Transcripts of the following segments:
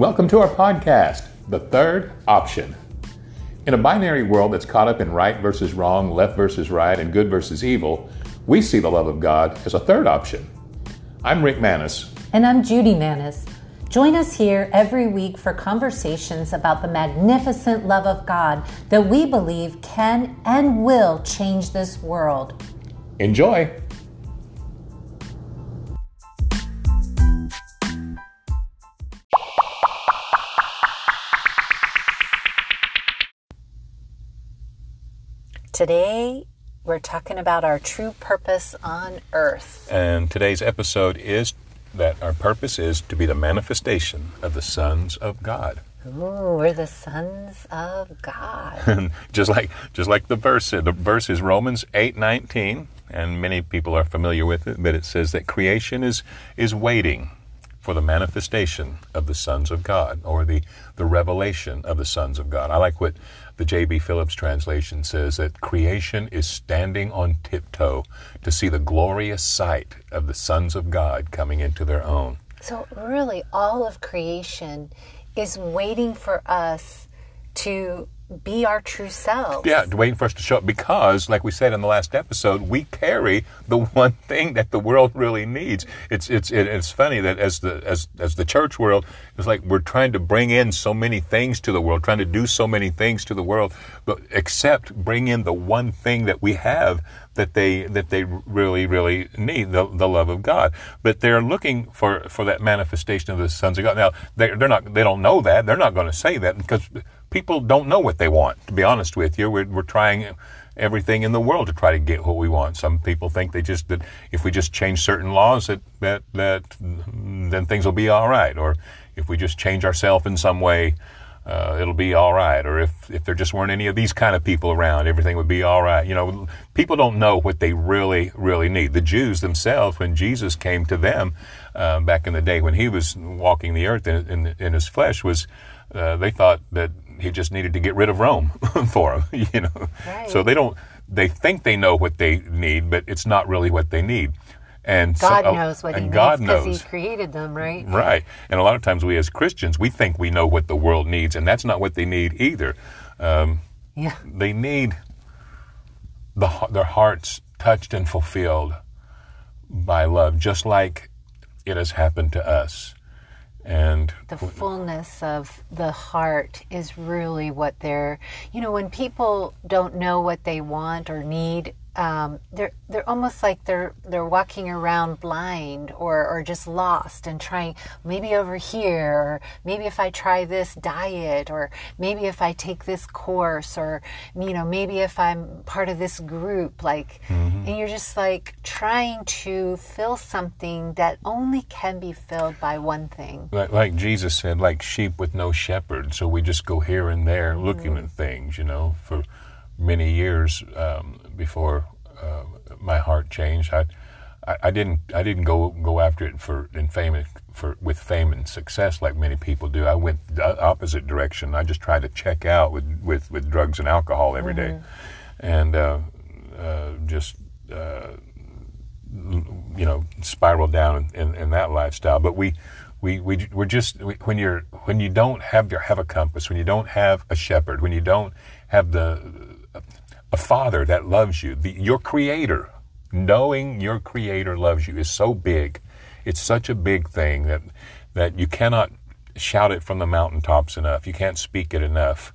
Welcome to our podcast, The Third Option. In a binary world that's caught up in right versus wrong, left versus right, and good versus evil, we see the love of God as a third option. I'm Rick Manis. And I'm Judi Manis. Join us here every week for conversations about the magnificent love of God that we believe can and will change this world. Enjoy! Today, we're talking about our true purpose on earth. And today's episode is that our purpose is to be the manifestation of the sons of God. Ooh, we're the sons of God. just like just like the verse the verse is Romans 8:19 and many people are familiar with it, but it says that creation is is waiting for the manifestation of the sons of God or the, the revelation of the sons of God. I like what the J.B. Phillips translation says that creation is standing on tiptoe to see the glorious sight of the sons of God coming into their own. So, really, all of creation is waiting for us to be our true selves. Yeah, waiting for us to show up because, like we said in the last episode, we carry the one thing that the world really needs. It's it's it's funny that as the as as the church world, it's like we're trying to bring in so many things to the world, trying to do so many things to the world, but except bring in the one thing that we have that they that they really really need the, the love of God. But they're looking for for that manifestation of the sons of God. Now they they're not they don't know that they're not going to say that because people don't know what they want. To be honest with you, we're, we're trying everything in the world to try to get what we want. Some people think they just that if we just change certain laws that that that then things will be all right, or if we just change ourselves in some way. Uh, it'll be all right. Or if, if there just weren't any of these kind of people around, everything would be all right. You know, people don't know what they really, really need. The Jews themselves, when Jesus came to them uh, back in the day when he was walking the earth in, in, in his flesh, was uh, they thought that he just needed to get rid of Rome for him, you know. Right. So they don't they think they know what they need, but it's not really what they need. And God so, knows what and he God needs because He created them, right? Right. And a lot of times we as Christians we think we know what the world needs, and that's not what they need either. Um, yeah. They need the, their hearts touched and fulfilled by love, just like it has happened to us and the fullness of the heart is really what they're you know when people don't know what they want or need um, they're they're almost like they're they're walking around blind or or just lost and trying maybe over here or maybe if I try this diet or maybe if I take this course or you know maybe if I'm part of this group like mm-hmm. and you're just like trying to fill something that only can be filled by one thing like, like Jesus said like sheep with no shepherd so we just go here and there mm-hmm. looking at things you know for many years um, before uh, my heart changed. I, I, I, didn't I didn't go go after it for in fame for with fame and success like many people do. I went the opposite direction. I just tried to check out with with, with drugs and alcohol every day, mm-hmm. and uh, uh, just. Uh, you know, spiral down in, in, in that lifestyle. But we, we, we, we're just we, when you're when you don't have your have a compass, when you don't have a shepherd, when you don't have the a father that loves you, the, your creator, knowing your creator loves you is so big. It's such a big thing that, that you cannot shout it from the mountaintops enough. You can't speak it enough.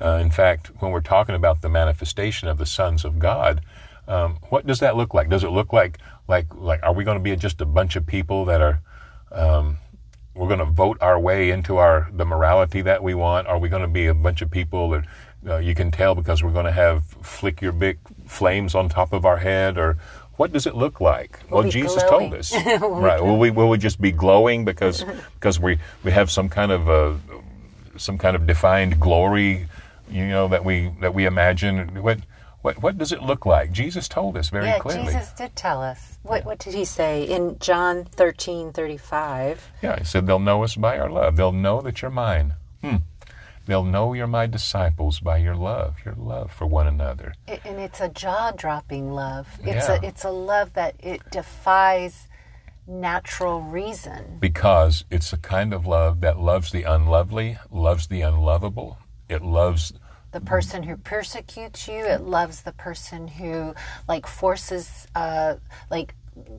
Uh, in fact, when we're talking about the manifestation of the sons of God, um, what does that look like? Does it look like like like are we going to be just a bunch of people that are um, we're going to vote our way into our the morality that we want? Are we going to be a bunch of people that uh, you can tell because we're going to have flick your big flames on top of our head or what does it look like? We'll well, Jesus glowing. told us. right. Will we will we just be glowing because because we we have some kind of a some kind of defined glory, you know, that we that we imagine. What what what does it look like? Jesus told us very yeah, clearly. Jesus did tell us. What yeah. what did he say in John thirteen thirty five? Yeah, he said they'll know us by our love. They'll know that you're mine. Hmm. They'll know you're my disciples by your love, your love for one another. And it's a jaw-dropping love. It's yeah. a it's a love that it defies natural reason. Because it's a kind of love that loves the unlovely, loves the unlovable. It loves the person who persecutes you. It loves the person who like forces, uh, like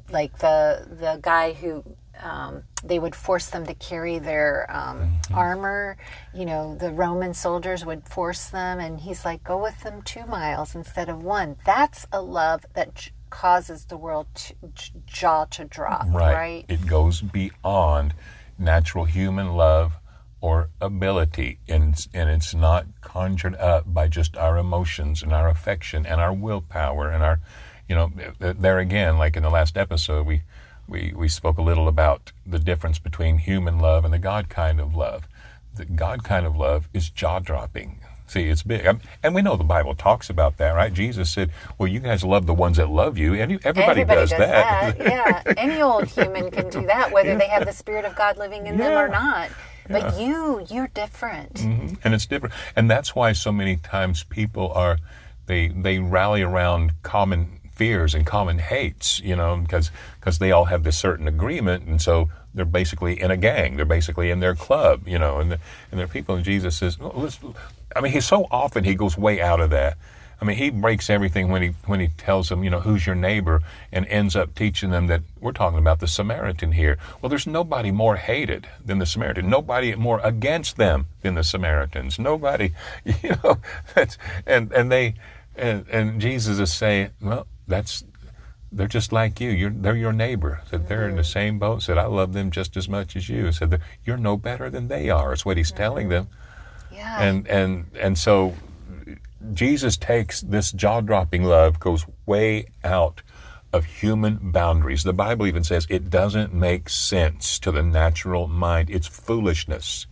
like the the guy who um, they would force them to carry their um, mm-hmm. armor. You know, the Roman soldiers would force them, and he's like, "Go with them two miles instead of one." That's a love that j- causes the world to, j- jaw to drop. Right. right. It goes beyond natural human love or ability, and and it's not conjured up by just our emotions and our affection and our willpower and our, you know, there again, like in the last episode, we we, we spoke a little about the difference between human love and the God kind of love. The God kind of love is jaw dropping. See, it's big. And we know the Bible talks about that, right? Jesus said, well, you guys love the ones that love you. And everybody, everybody does, does, that. that. yeah. Any old human can do that, whether yeah. they have the Spirit of God living in yeah. them or not. But yeah. you, you're different. Mm-hmm. And it's different. And that's why so many times people are, they, they rally around common fears and common hates, you know, because because they all have this certain agreement, and so they're basically in a gang. They're basically in their club, you know, and the, and they're people. And Jesus says, I mean, he's so often he goes way out of that. I mean, he breaks everything when he when he tells them, you know, who's your neighbor, and ends up teaching them that we're talking about the Samaritan here. Well, there's nobody more hated than the Samaritan. Nobody more against them than the Samaritans. Nobody, you know, that's and and they and and Jesus is saying, well, that's they're just like you. You're, they're your neighbor. Said they're in the mm-hmm. same boat. Said I love them just as much as you. Said you're no better than they are. Is what he's telling them. Yeah. And and and so Jesus takes this jaw dropping love goes way out of human boundaries. The Bible even says it doesn't make sense to the natural mind. It's foolishness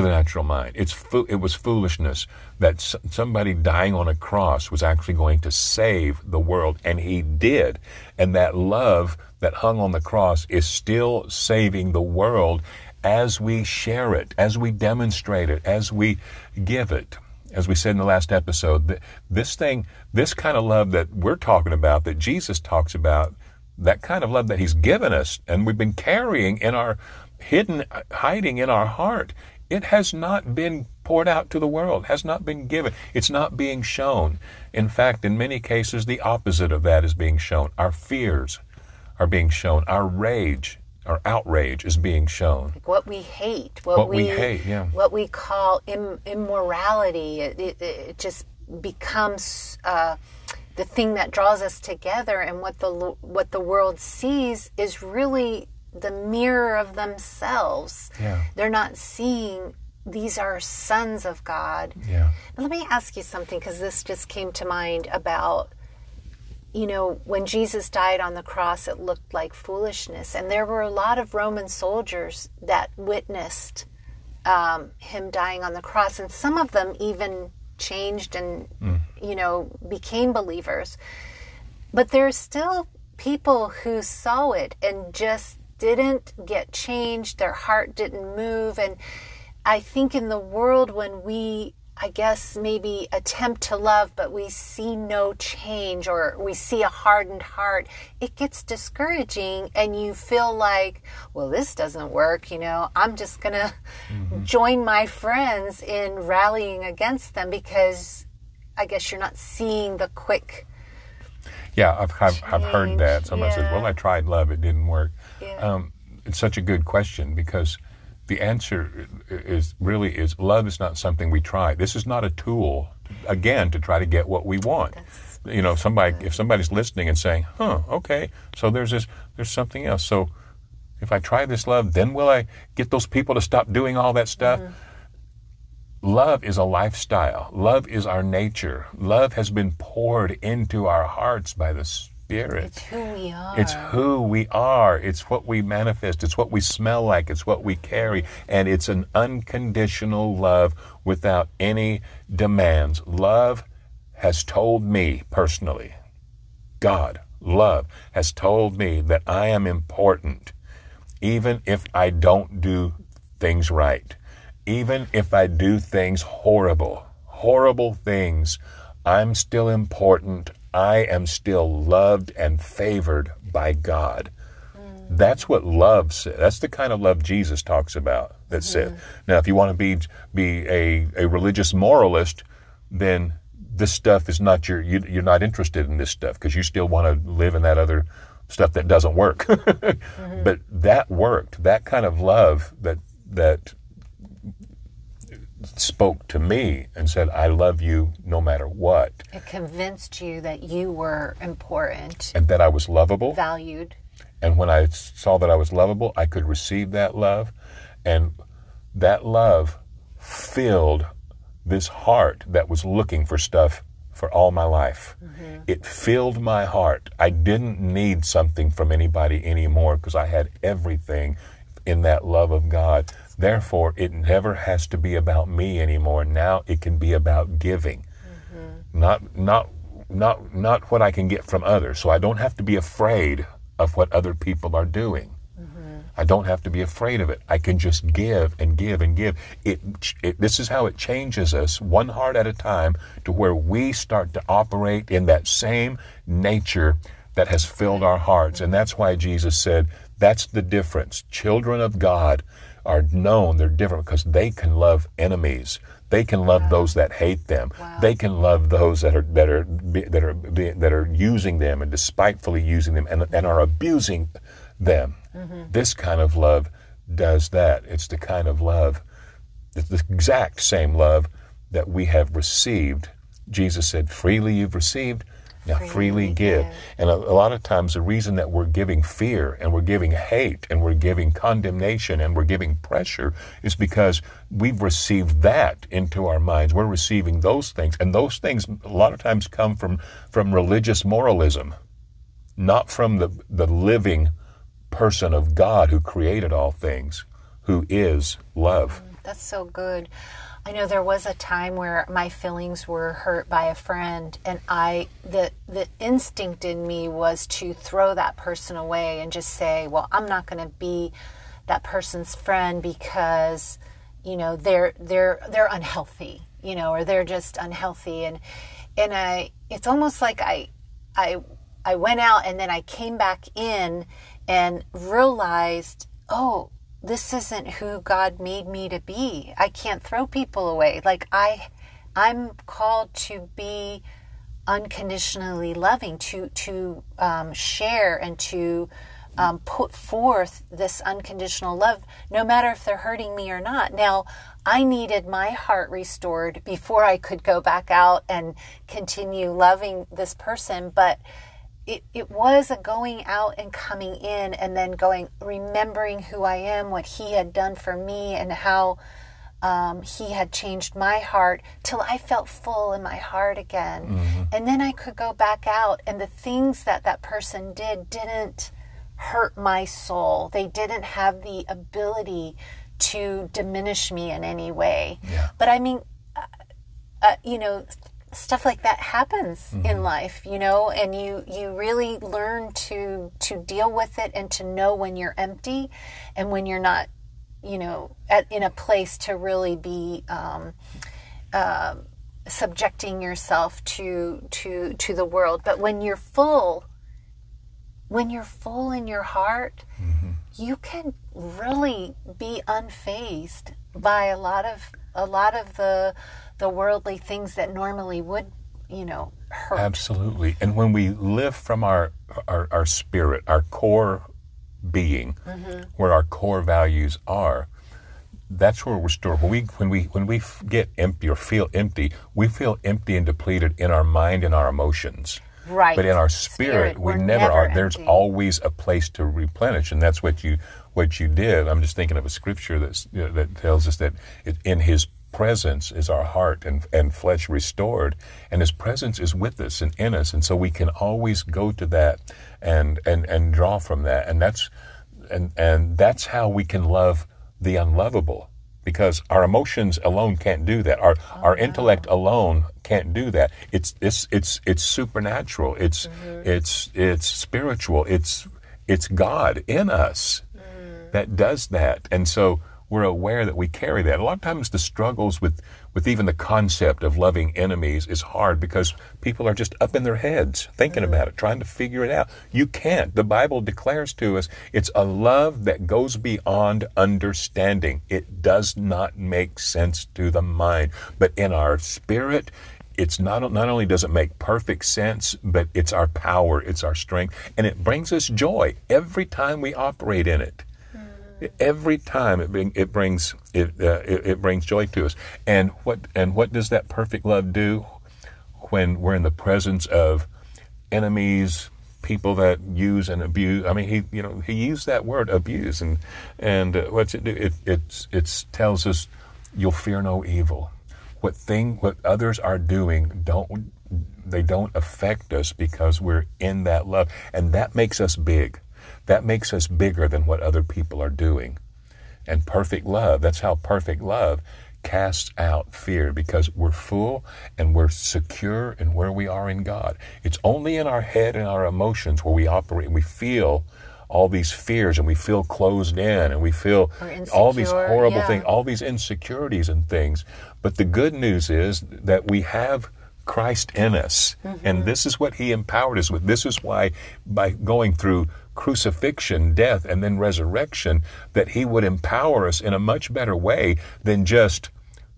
to the natural mind. It's fo- it was foolishness that s- somebody dying on a cross was actually going to save the world, and he did. And that love that hung on the cross is still saving the world as we share it, as we demonstrate it, as we give it. As we said in the last episode, this thing, this kind of love that we're talking about, that Jesus talks about, that kind of love that He's given us and we've been carrying in our hidden, hiding in our heart, it has not been poured out to the world, has not been given. It's not being shown. In fact, in many cases, the opposite of that is being shown. Our fears are being shown. Our rage, our outrage is being shown. Like what we hate, what, what we, we, hate, yeah. what we call Im- immorality. It, it, it, just becomes uh, the thing that draws us together, and what the what the world sees is really the mirror of themselves. Yeah. They're not seeing these are sons of God. Yeah. But let me ask you something because this just came to mind about you know, when Jesus died on the cross, it looked like foolishness. And there were a lot of Roman soldiers that witnessed um, him dying on the cross. And some of them even changed and, mm. you know, became believers. But there's still people who saw it and just didn't get changed, their heart didn't move. And I think in the world when we, I guess, maybe attempt to love, but we see no change or we see a hardened heart, it gets discouraging and you feel like, well, this doesn't work, you know, I'm just going to mm-hmm. join my friends in rallying against them because I guess you're not seeing the quick. Yeah, I've, I've, I've heard that. Someone yeah. says, well, I tried love, it didn't work. Yeah. Um, it's such a good question because the answer is really is love is not something we try. This is not a tool, again, to try to get what we want. That's you know, somebody if somebody's listening and saying, "Huh, okay, so there's this, there's something else." So if I try this love, then will I get those people to stop doing all that stuff? Mm-hmm. Love is a lifestyle. Love is our nature. Love has been poured into our hearts by the Spirit. It's who we are. It's who we are. It's what we manifest. It's what we smell like. It's what we carry. And it's an unconditional love without any demands. Love has told me personally, God, love has told me that I am important, even if I don't do things right even if I do things horrible, horrible things, I'm still important. I am still loved and favored by God. Mm. That's what love says. That's the kind of love Jesus talks about. That said, now if you want to be be a, a religious moralist, then this stuff is not your you, you're not interested in this stuff because you still want to live in that other stuff that doesn't work. But that worked. That kind of love that that spoke to me and said, "I love you no matter what," It convinced you that you were important, and that I was lovable. valued. And when I saw that I was lovable, I could receive that love. And that love filled this heart that was looking for stuff for all my life. Mm-hmm. It filled my heart. I didn't need something from anybody anymore because I had everything in that love of God. Therefore, it never has to be about me anymore. Now it can be about giving. Mm-hmm. Not not not not what I can get from others. So I don't have to be afraid of what other people are doing. Mm-hmm. I don't have to be afraid of it. I can just give and give and give. It, it, this is how it changes us, one heart at a time, to where we start to operate in that same nature that has filled our hearts. And that's why Jesus said, that's the difference. Children of God are known, they're different because they can love enemies. They can love those that hate them. They can love those that are that are that are that are using them and despitefully using them and, and are abusing them. Mm-hmm. This kind of love does that. It's the kind of love, it's the exact same love that we have received. Jesus said, "Freely you've received, now freely, Freely give." give. And a, a lot of times, the reason that we're giving fear and we're giving hate and we're giving condemnation and we're giving pressure is because we've received that into our minds. We're receiving those things, and those things a lot of times come from from religious moralism, not from the the living person of God who created all things, who is love. Mm, that's so good. I know there was a time where my feelings were hurt by a friend and I the the instinct in me was to throw that person away and just say, "Well, I'm not going to be that person's friend because you know, they're they're they're unhealthy, you know, or they're just unhealthy. And and I it's almost like I I I went out and then I came back in and realized, oh, this isn't who God made me to be. I can't throw people away. Like I I'm called to be unconditionally loving, to to um, share and to um, put forth this unconditional love, no matter if they're hurting me or not. Now, I needed my heart restored before I could go back out and continue loving this person, but it, it was a going out and coming in and then going remembering who I am, what he had done for me, and how um, he had changed my heart till I felt full in my heart again. And then I could go back out, and the things that that person did didn't hurt my soul. They didn't have the ability to diminish me in any way. Yeah. But I mean, uh, uh, you know, stuff like that happens in life, you know, and you you really learn to to deal with it and to know when you're empty and when you're not, you know, at, in a place to really be um, uh, subjecting yourself to to to the world. But when you're full, when you're full in your heart, you can really be unfazed by a lot of a lot of the the worldly things that normally would, you know, hurt. Absolutely. And when we live from our our, our spirit, our core being, mm-hmm. where our core values are, that's where we're stored. When we when we when we get empty or feel empty, we feel empty and depleted in our mind and our emotions. Right. But in our spirit, we we're never, never are. There's always a place to replenish, and that's what you what you did. I'm just thinking of a scripture that's, you know, that tells us that it, in His presence is our heart and, and flesh restored, and His presence is with us and in us, and so we can always go to that and and and draw from that, and that's and and that's how we can love the unlovable because our emotions alone can't do that. Our oh, our intellect alone can't do that. It's it's it's it's supernatural. It's mm-hmm. it's it's spiritual. It's it's god in us mm. that does that. And so we're aware that we carry that a lot of times the struggles with with even the concept of loving enemies is hard because people are just up in their heads thinking about it, trying to figure it out. You can't. The Bible declares to us it's a love that goes beyond understanding. It does not make sense to the mind, but in our spirit, it's not not only does it make perfect sense, but it's our power, it's our strength, and it brings us joy every time we operate in it. Every time it, bring, it brings it, uh, it, it brings joy to us. And what and what does that perfect love do when we're in the presence of enemies, people that use and abuse? I mean, he you know he used that word abuse, and and uh, what's it do? It it it tells us you'll fear no evil. What thing what others are doing don't they don't affect us because we're in that love, and that makes us big. That makes us bigger than what other people are doing. And perfect love, that's how perfect love casts out fear because we're full and we're secure in where we are in God. It's only in our head and our emotions where we operate, we feel all these fears and we feel closed in and we feel all these horrible yeah. things, all these insecurities and things. But the good news is that we have Christ in us. Mm-hmm. And this is what he empowered us with. This is why by going through crucifixion, death, and then resurrection, that he would empower us in a much better way than just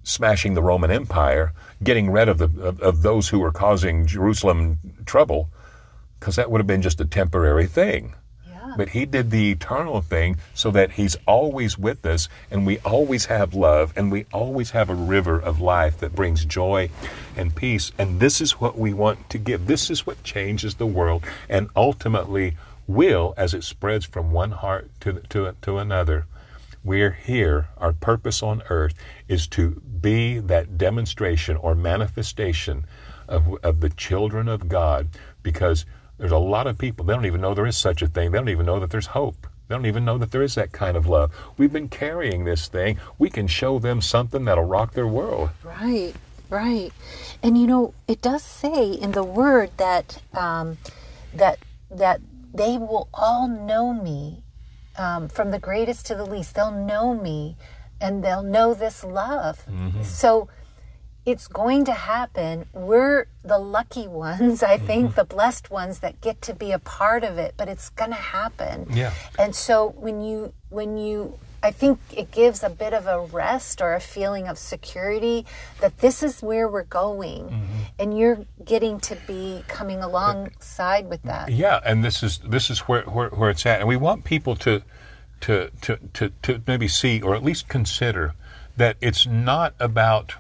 smashing the Roman Empire, getting rid of, the, of, of those who were causing Jerusalem trouble, because that would have been just a temporary thing. But he did the eternal thing so that he's always with us and we always have love and we always have a river of life that brings joy and peace. And this is what we want to give. This is what changes the world and ultimately will as it spreads from one heart to, to, to another. We're here, our purpose on earth is to be that demonstration or manifestation of, of the children of God because there's a lot of people, they don't even know there is such a thing. They don't even know that there's hope. They don't even know that there is that kind of love. We've been carrying this thing. We can show them something that'll rock their world. Right, right. And you know, it does say in the word that um, that that they will all know me, um, from the greatest to the least. They'll know me, and they'll know this love. Mm-hmm. So it's going to happen. We're the lucky ones, I think, mm-hmm. the blessed ones that get to be a part of it, but it's going to happen. Yeah. And so when you when you I think it gives a bit of a rest or a feeling of security that this is where we're going mm-hmm. and you're getting to be coming alongside with that. Yeah, and this is this is where, where, where it's at. And we want people to to to to, to maybe see or at least consider that it's not about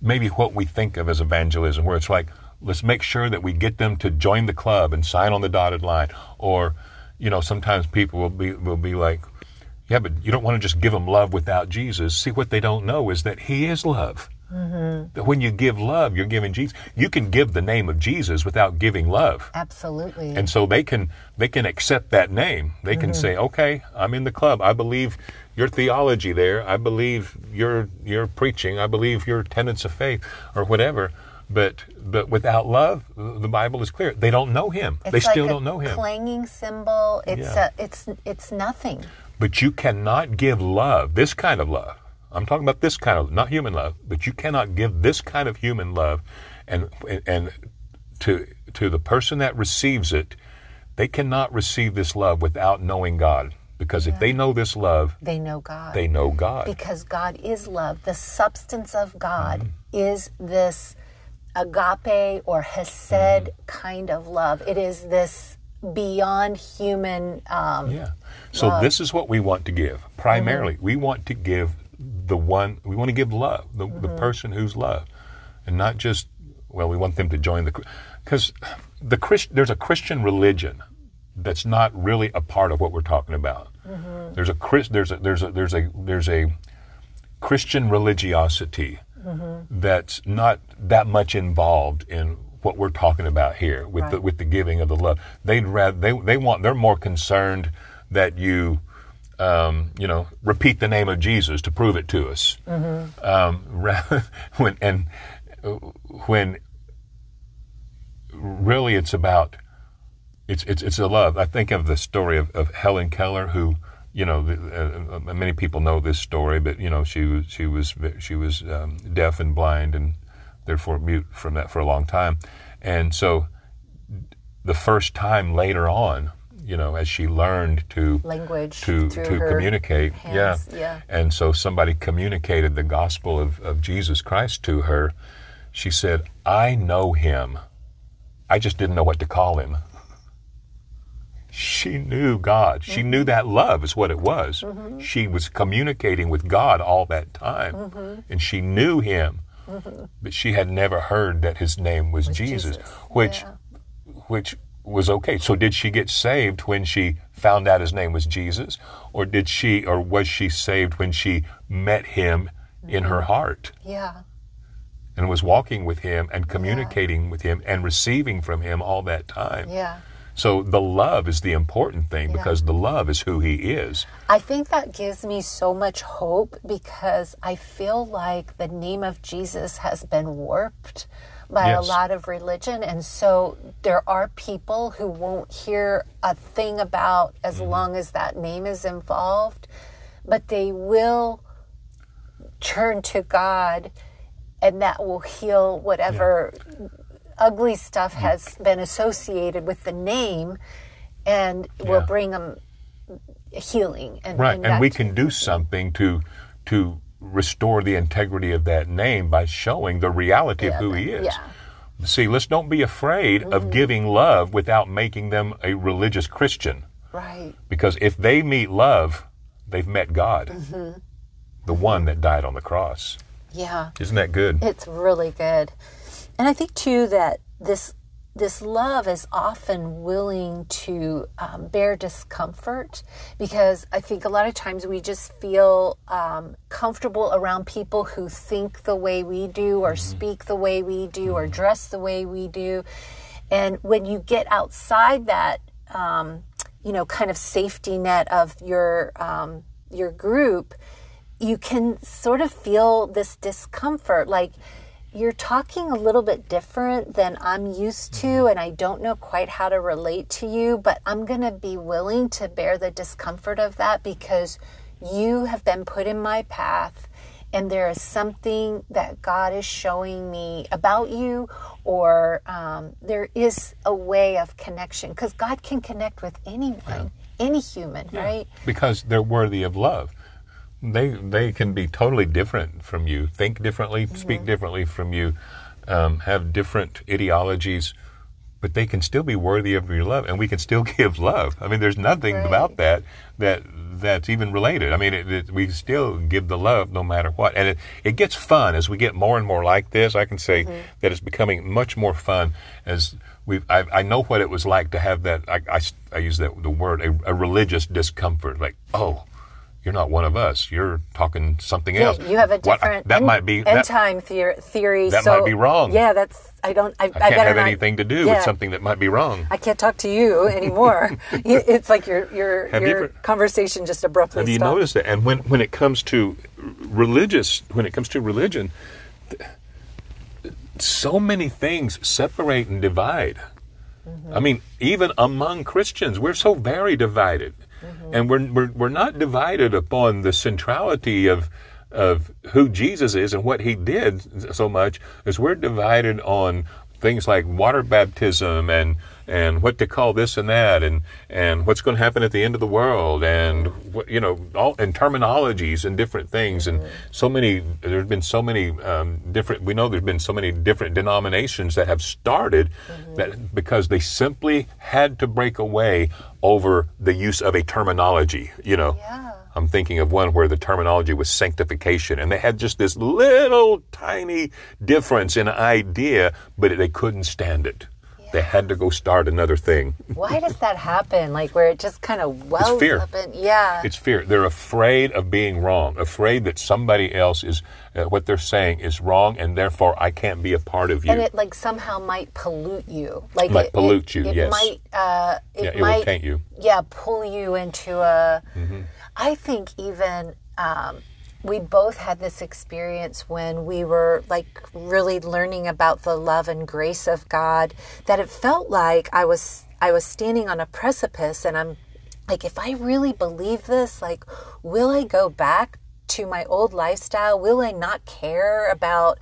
maybe what we think of as evangelism, where it's like, let's make sure that we get them to join the club and sign on the dotted line. Or, you know, sometimes people will be will be like, yeah, but you don't want to just give them love without Jesus. See, what they don't know is that He is love. Mm-hmm. When you give love, you're giving Jesus. You can give the name of Jesus without giving love. Absolutely. And so they can they can accept that name. They can mm-hmm. say, "Okay, I'm in the club. I believe your theology there. I believe your your preaching. I believe your tenets of faith or whatever." But but without love, the Bible is clear. They don't know Him. It's they like still don't know Him. Clanging cymbal. It's yeah. a, it's it's nothing. But you cannot give love, this kind of love, I'm talking about this kind of not human love, but you cannot give this kind of human love and and to to the person that receives it, they cannot receive this love without knowing God. Because yeah. if they know this love, they know God. They know God. Because God is love. The substance of God mm-hmm. is this agape or hesed mm-hmm. kind of love. It is this beyond human. Um, yeah. So love. this is what we want to give. Primarily, mm-hmm. we want to give the one we want to give love, the, mm-hmm. the person who's loved, and not just well, we want them to join the because the Christ, there's a Christian religion that's not really a part of what we're talking about. Mm-hmm. There's a there's a there's a there's a there's a Christian religiosity mm-hmm. that's not that much involved in what we're talking about here with right. the with the giving of the love. They'd rather they they want they're more concerned that you um, you know, repeat the name of Jesus to prove it to us. Mm-hmm. Um, when and when really it's about it's it's it's a love. I think of the story of, of Helen Keller who you know, the, uh, many people know this story, but you know, she was she was she was um, deaf and blind, and therefore mute from that for a long time. And so, the first time later on, you know, as she learned to language to to communicate, hands, yeah, yeah. and so somebody communicated the gospel of, of Jesus Christ to her. She said, "I know him. I just didn't know what to call him." She knew God. She mm-hmm. knew that love is what it was. Mm-hmm. She was communicating with God all that time, mm-hmm. and she knew Him, but she had never heard that His name was Jesus, Jesus, which, yeah. which was okay. So, did she get saved when she found out His name was Jesus, or did she, or was she saved when she met Him in her mm-hmm. heart Yeah. and was walking with Him and communicating with Him and receiving from Him all that time? Yeah. So the love is the important thing because the love is who he is. I think that gives me so much hope because I feel like the name of Jesus has been warped by Yes. a lot of religion. And so there are people who won't hear a thing about as Mm-hmm. long as that name is involved, but they will turn to God and that will heal whatever ugly stuff has been associated with the name and will Yeah. bring them healing and, Right. and And we can do something to to restore the integrity of that name by showing the reality of Yeah, who he is. yeah. Mm-hmm. See, let's don't be afraid of giving love without making them a religious Christian. right Because if they meet love, they've met God. Mm-hmm. The one that died on the cross. yeah Isn't that good? it's really good and i think too that this this love is often willing to um, bear discomfort because I think a lot of times we just feel um, comfortable around people who think the way we do, or speak the way we do, or dress the way we do. And when you get outside that, um, you know, kind of safety net of your um, your group, you can sort of feel this discomfort, like you're talking a little bit different than I'm used to, and I don't know quite how to relate to you, but I'm going to be willing to bear the discomfort of that because you have been put in my path, and there is something that God is showing me about you, or um, there is a way of connection because God can connect with anyone, any human, right? because they're worthy of love. They they can be totally different from you, think differently, speak differently from you, um, have different ideologies, but they can still be worthy of your love, and we can still give love. I mean, there's nothing Right. about that that that's even related. I mean, it, it, we still give the love no matter what, and it, it gets fun as we get more and more like this. I can say that it's becoming much more fun as we. I, I know what it was like to have that. I, I, I use that the word a, a religious discomfort, like oh. You're not one of us. You're talking something Yeah, else. you have a What- different that end, might be end that, time theor- theory. that so, might be wrong. Yeah, that's I don't. I, I I can't better have not- anything to do yeah. with something that might be wrong. I can't talk to you anymore. It's like your your Have you your ever- conversation just abruptly Have you stopped. noticed that? And when, when it comes to religious, when it comes to religion, so many things separate and divide. Mm-hmm. I mean, even among Christians, we're so very divided, Mm-hmm. and we're, we're we're not divided upon the centrality of of who Jesus is and what He did so much as we're divided on things like water baptism and and what to call this and that and and what's going to happen at the end of the world and what you know all and terminologies and different things and so many there's been so many um, different we know there's been so many different denominations that have started that because they simply had to break away over the use of a terminology you know Yeah. I'm thinking of one where the terminology was sanctification, and they had just this little tiny difference in idea, but they couldn't stand it. They had to go start another thing. Why does that happen? Like where it just kind of wells fear. up and yeah. It's fear. They're afraid of being wrong, afraid that somebody else is, uh, what they're saying is wrong, and therefore I can't be a part of you. and it like somehow might pollute you. Like Might it, pollute it, you, It yes. might. Uh, it yeah, it might. will taint you. yeah, pull you into a. I Mm-hmm. think even um, we both had this experience when we were like really learning about the love and grace of God. That it felt like I was I was standing on a precipice, and I'm like if I really believe this, like will I go back to my old lifestyle? Will I not care about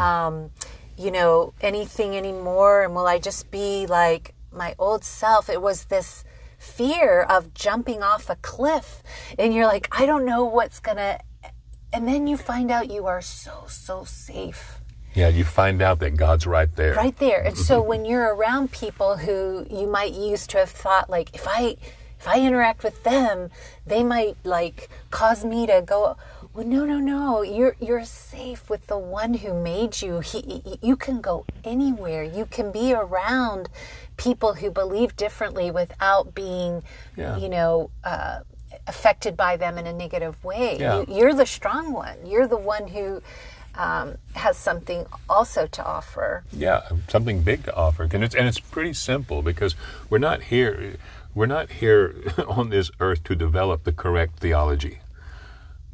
um, you know, anything anymore and will I just be like my old self? It was this fear of jumping off a cliff and you're like, I don't know what's going to and then you find out you are so so safe. Yeah, you find out that God's right there. right there. And so when you're around people who you might used to have thought like if i if i interact with them they might like cause me to go well no no no. You're you're safe with the one who made you. He, he- you can go anywhere. You can be around people who believe differently without being Yeah. you know uh, affected by them in a negative way Yeah. you, you're the strong one you're the one who um, has something also to offer Yeah, something big to offer, and it's and it's pretty simple because we're not here. We're not here on this earth to develop the correct theology.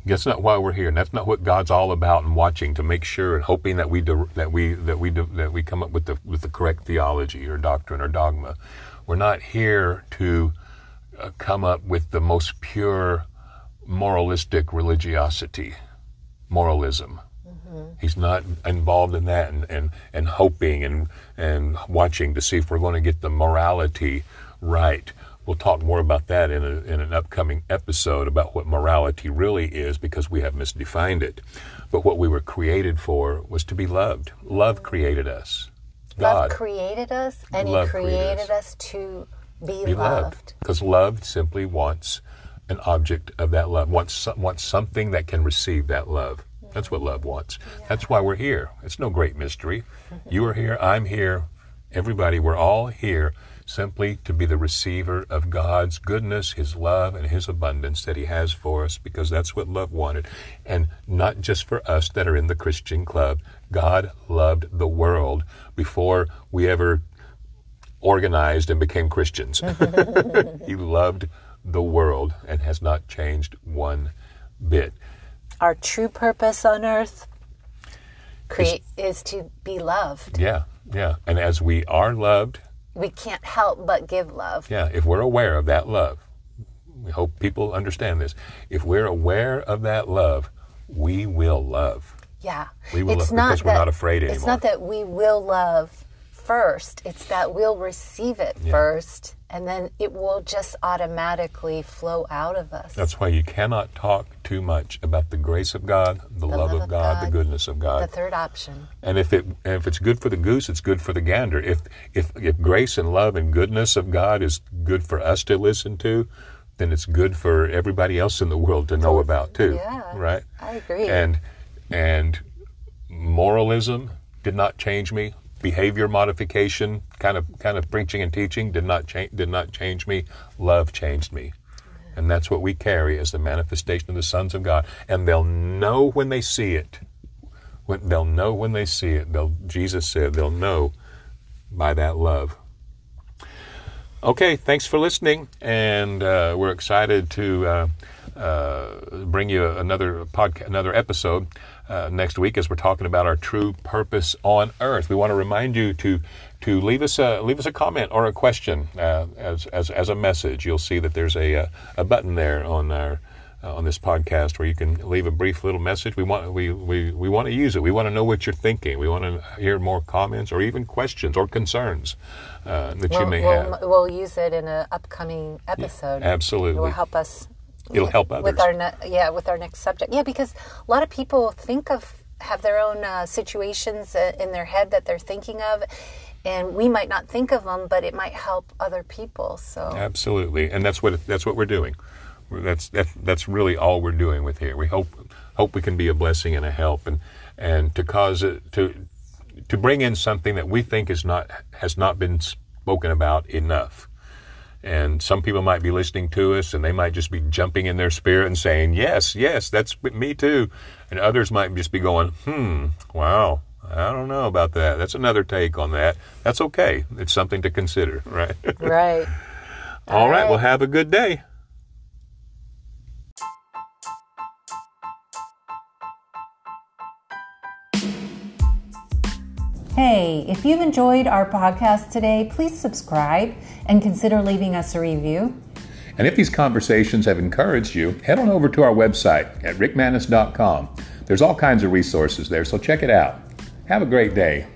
That's not why we're here, and that's not what God's all about. And watching to make sure and hoping that we do, that we that we do, that we come up with the with the correct theology or doctrine or dogma. We're not here to uh, come up with the most pure moralistic religiosity, moralism. He's not involved in that and, and, and hoping and, and watching to see if we're going to get the morality right. We'll talk more about that in, a, in an upcoming episode about what morality really is because we have misdefined it. But what we were created for was to be loved. Love created us. Love God created us, and Love He created created us to be, be loved. loved. Because love simply wants an object of that love, wants, wants something that can receive that love. That's what love wants. That's why we're here. It's no great mystery. You are here, I'm here, everybody, we're all here simply to be the receiver of God's goodness, His love, and His abundance that He has for us because that's what love wanted. And not just for us that are in the Christian club. God loved the world before we ever organized and became Christians. he loved the world and has not changed one bit. Our true purpose on earth create, is to be loved. Yeah, yeah. And as we are loved, We can't help but give love. yeah, if we're aware of that love, we hope people understand this. If we're aware of that love, we will love. Yeah. We will it's love because we're not afraid anymore. It's not that we will love first, it's that we'll receive it first, and then it will just automatically flow out of us. That's why you cannot talk too much about the grace of God, the, love, of God, the goodness of God. the third option. And if it and if it's good for the goose, it's good for the gander. If if if grace and love and goodness of God is good for us to listen to, then it's good for everybody else in the world to know about too. Yeah, Right? I agree. And and moralism did not change me. Behavior modification, kind of kind of preaching and teaching did not change did not change me. Love changed me. And that's what we carry as the manifestation of the sons of God. And they'll know when they see it. When, they'll know when they see it. They'll, Jesus said they'll know by that love. Okay, thanks for listening, and uh, we're excited to uh, uh, bring you another podcast, another episode uh, next week as we're talking about our true purpose on Earth. We want to remind you to to leave us a leave us a comment or a question uh, as, as as a message. You'll see that there's a uh, a button there on our uh, on this podcast where you can leave a brief little message. We want we, we, we want to use it. We want to know what you're thinking. We want to hear more comments or even questions or concerns uh, that you We'll, may we'll, have. we'll use it in an upcoming episode. absolutely. It will help us It'll help others. with our ne- yeah with our next subject. Yeah, because a lot of people think of have their own uh, situations uh, in their head that they're thinking of, and we might not think of them, but it might help other people. So Absolutely, and that's what that's what we're doing. That's that, that's really all we're doing with here. We hope hope we can be a blessing and a help, and and to cause it to to bring in something that we think is not has not been spoken about enough. And some people might be listening to us, and they might just be jumping in their spirit and saying, "Yes, yes, that's me too," and others might just be going, "Hmm, wow." I don't know about that. That's another take on that. That's okay. It's something to consider, right? right. All right. right. Well, have a good day. Hey, if you've enjoyed our podcast today, please subscribe and consider leaving us a review. And if these conversations have encouraged you, head on over to our website at rickmanis.com. There's all kinds of resources there, so check it out. Have a great day.